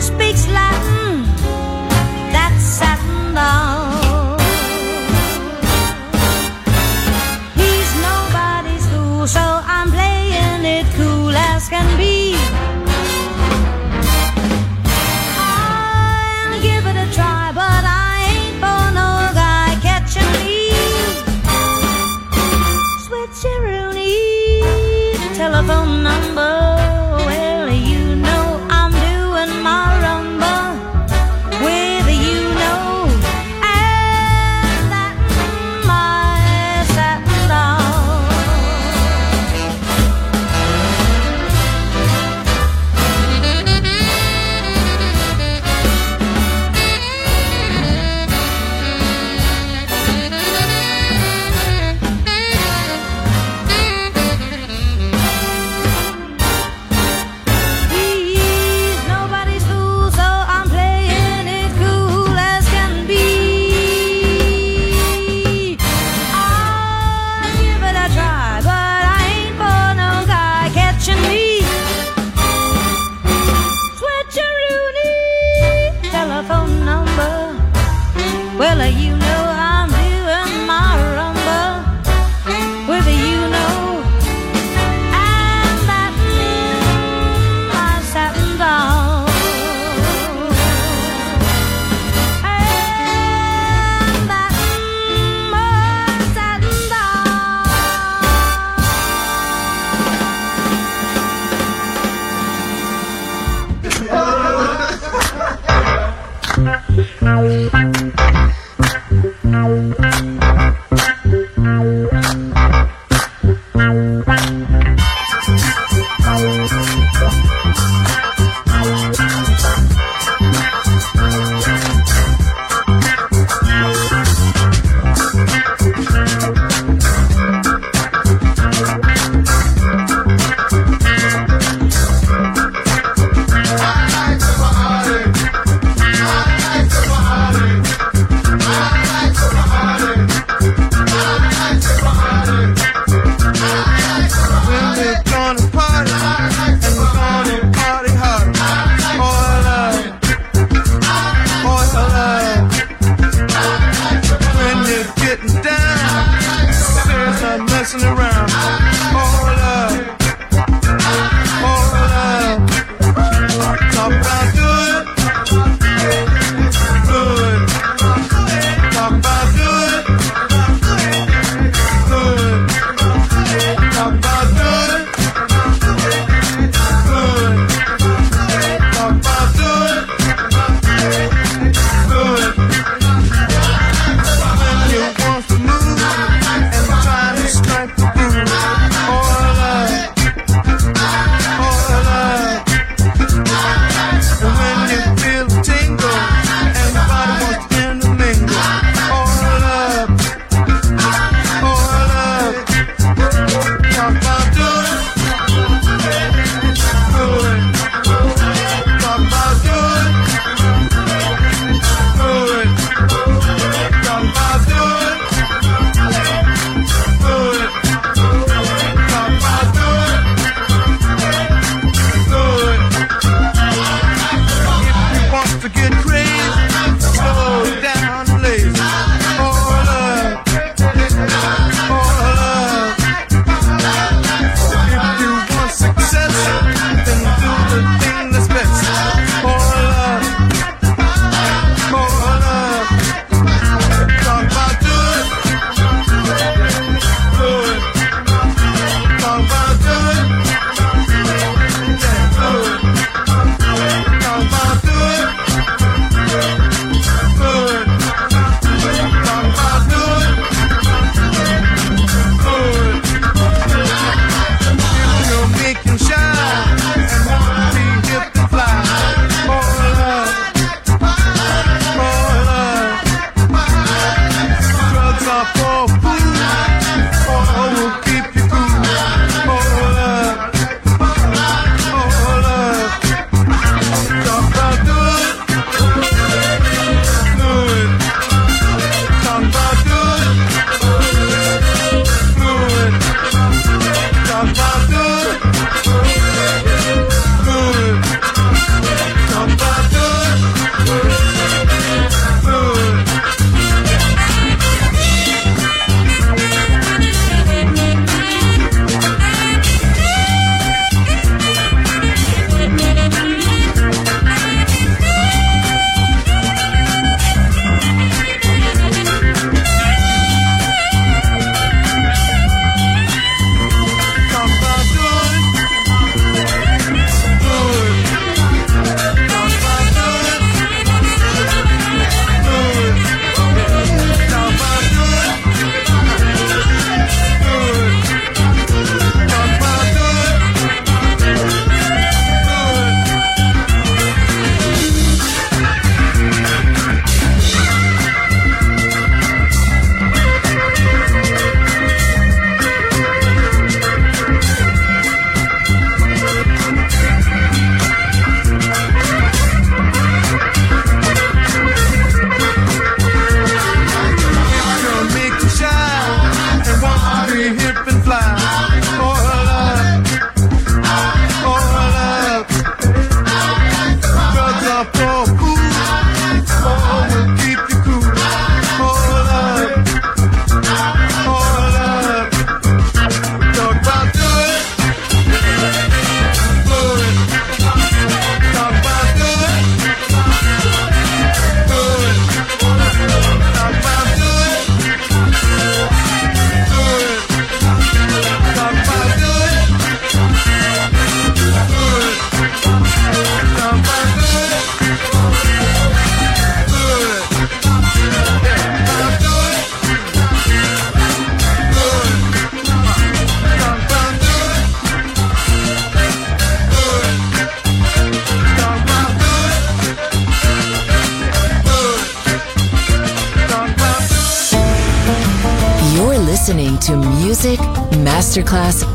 Speaks Latin. Satin. He's nobody's fool, so I'm playing it cool as can be. I'll give it a try, but I ain't for no guy catching me. Telephone number.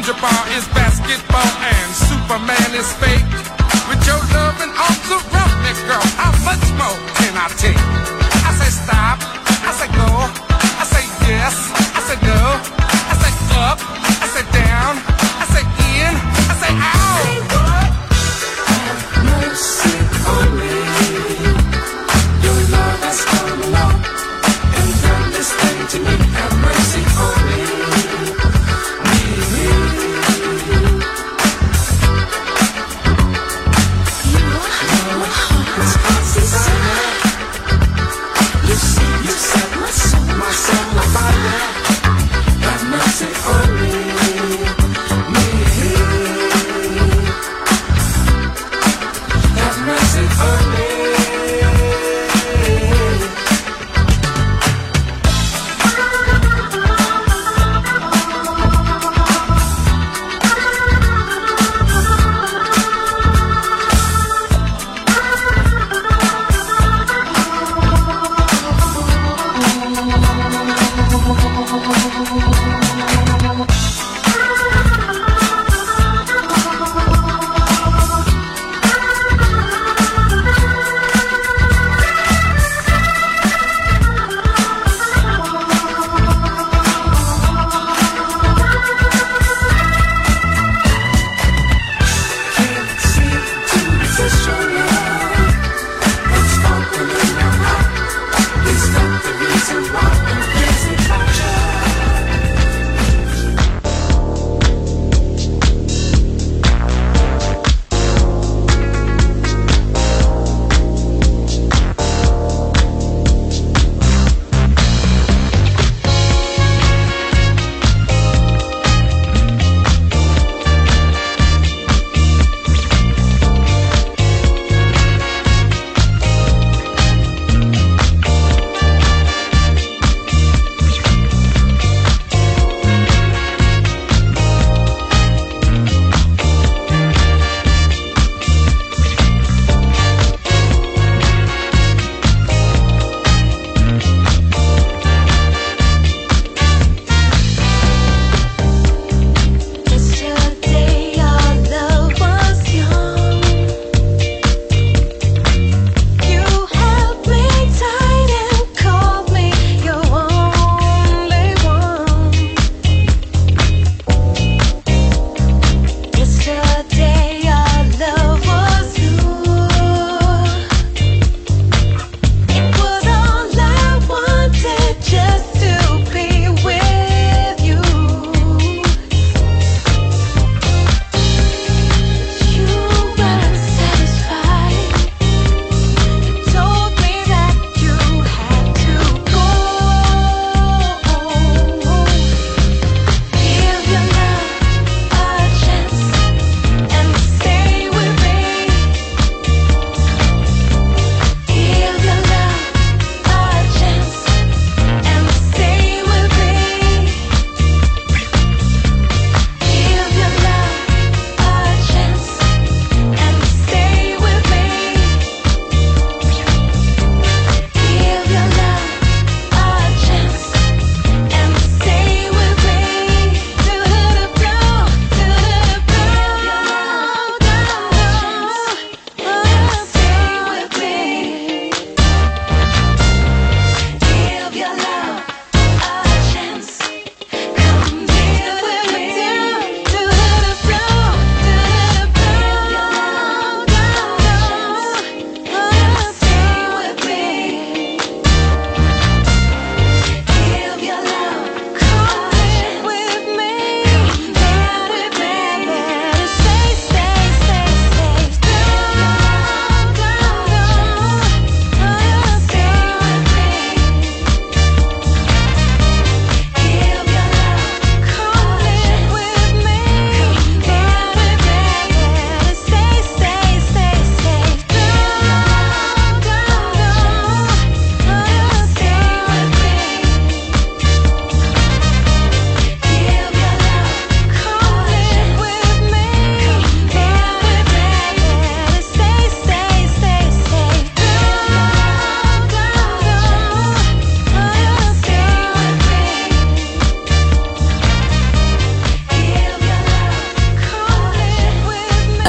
Ginger Bar is basketball and Superman is fake. With your love and all the me, girl, how much more can I take?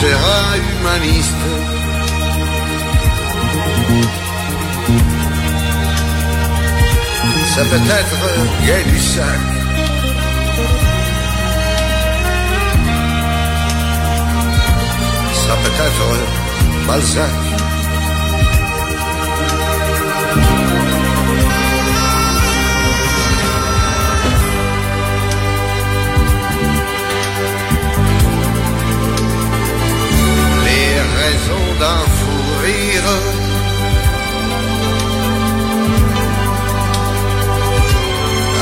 Sera humaniste. Ça peut être gay du sac. Ça peut être Balzac. D'un fou rire.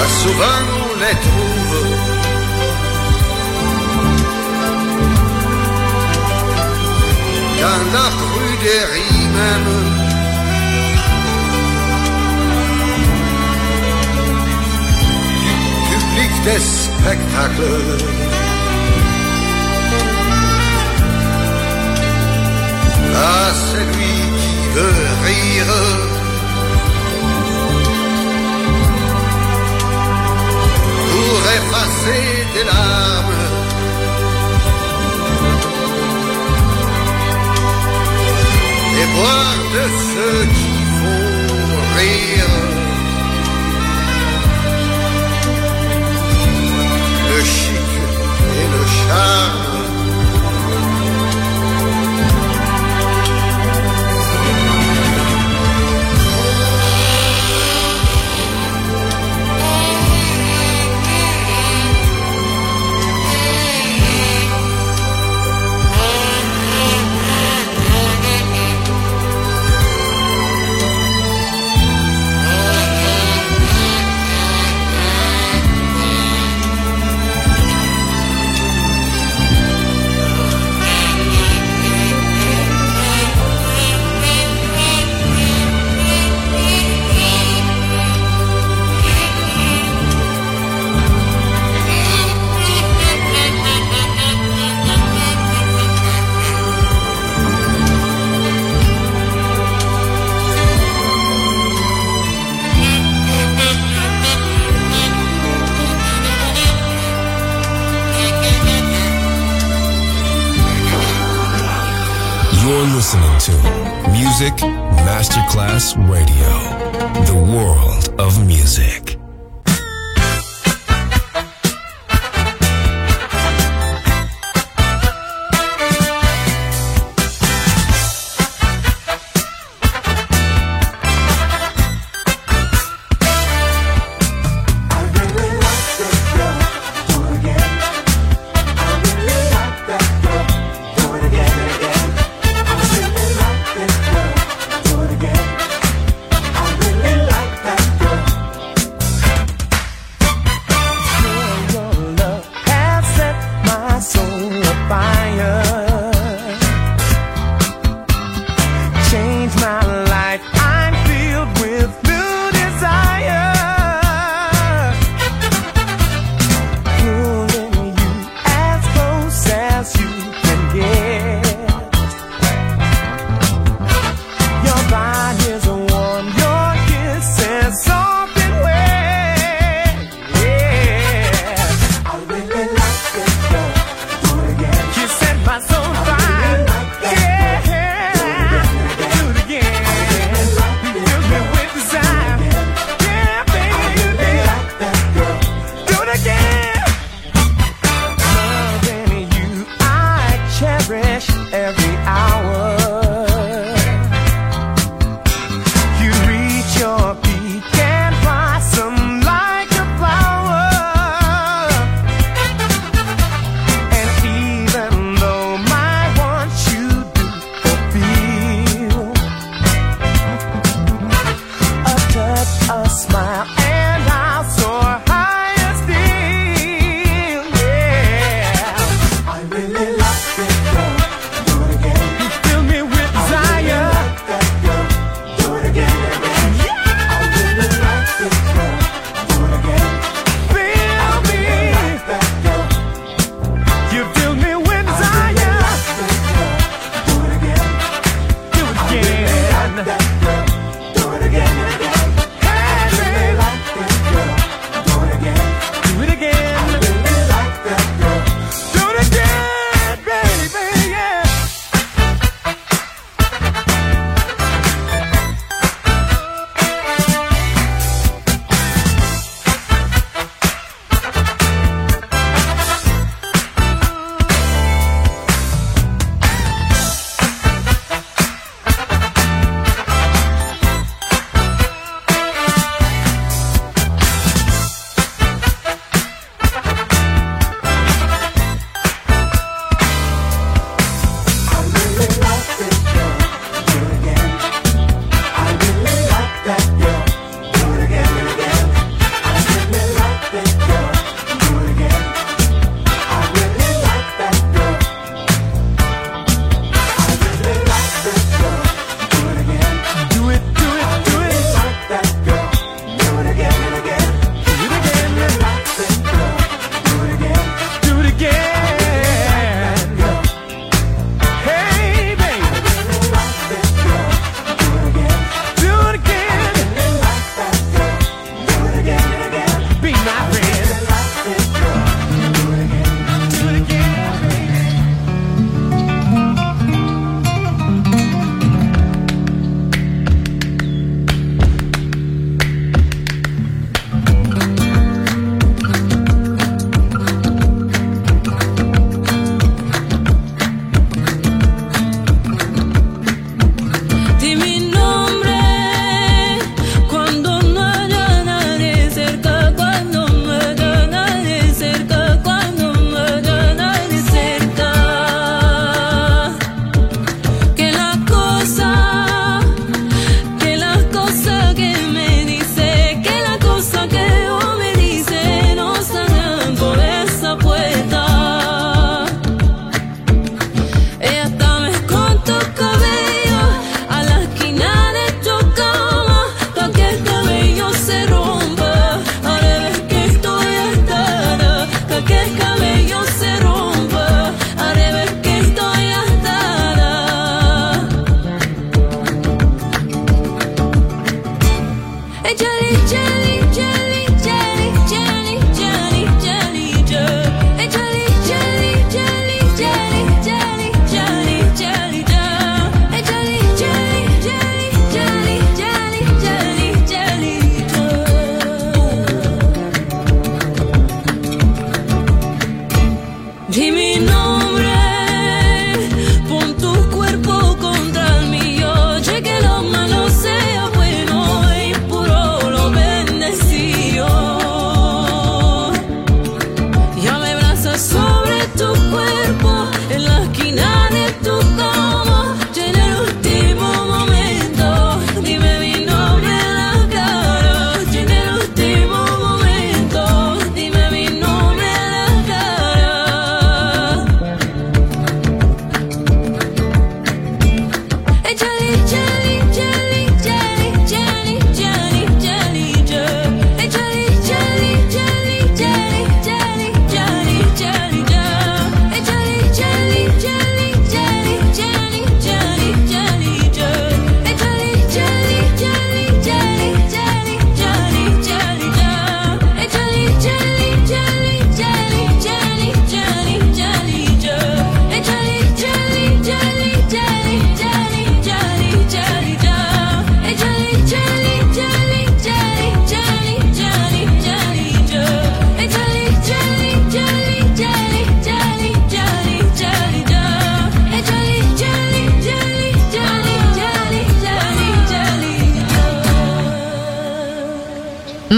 Ah, souvent on les trouve. Dans la pruderie même. Du public des spectacles. À celui qui veut rire. Pour effacer des larmes. Et boire de ceux qui font rire. Le chic et le charme.